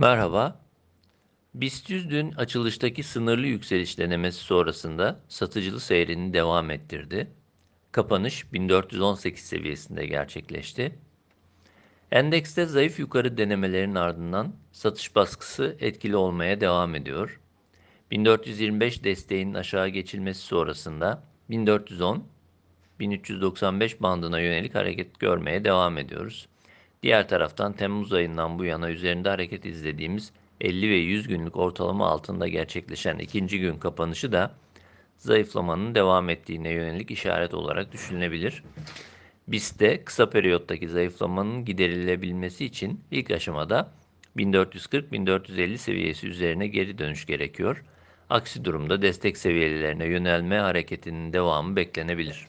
Merhaba. BIST 100 dün açılıştaki sınırlı yükseliş denemesi sonrasında satıcılı seyrini devam ettirdi. Kapanış 1418 seviyesinde gerçekleşti. Endekste zayıf yukarı denemelerin ardından satış baskısı etkili olmaya devam ediyor. 1425 desteğinin aşağı geçilmesi sonrasında 1410 1395 bandına yönelik hareket görmeye devam ediyoruz. Diğer taraftan Temmuz ayından bu yana üzerinde hareket izlediğimiz 50 ve 100 günlük ortalama altında gerçekleşen ikinci gün kapanışı da zayıflamanın devam ettiğine yönelik işaret olarak düşünülebilir. BIST'te kısa periyottaki zayıflamanın giderilebilmesi için ilk aşamada 1440-1450 seviyesi üzerine geri dönüş gerekiyor. Aksi durumda destek seviyelerine yönelme hareketinin devamı beklenebilir.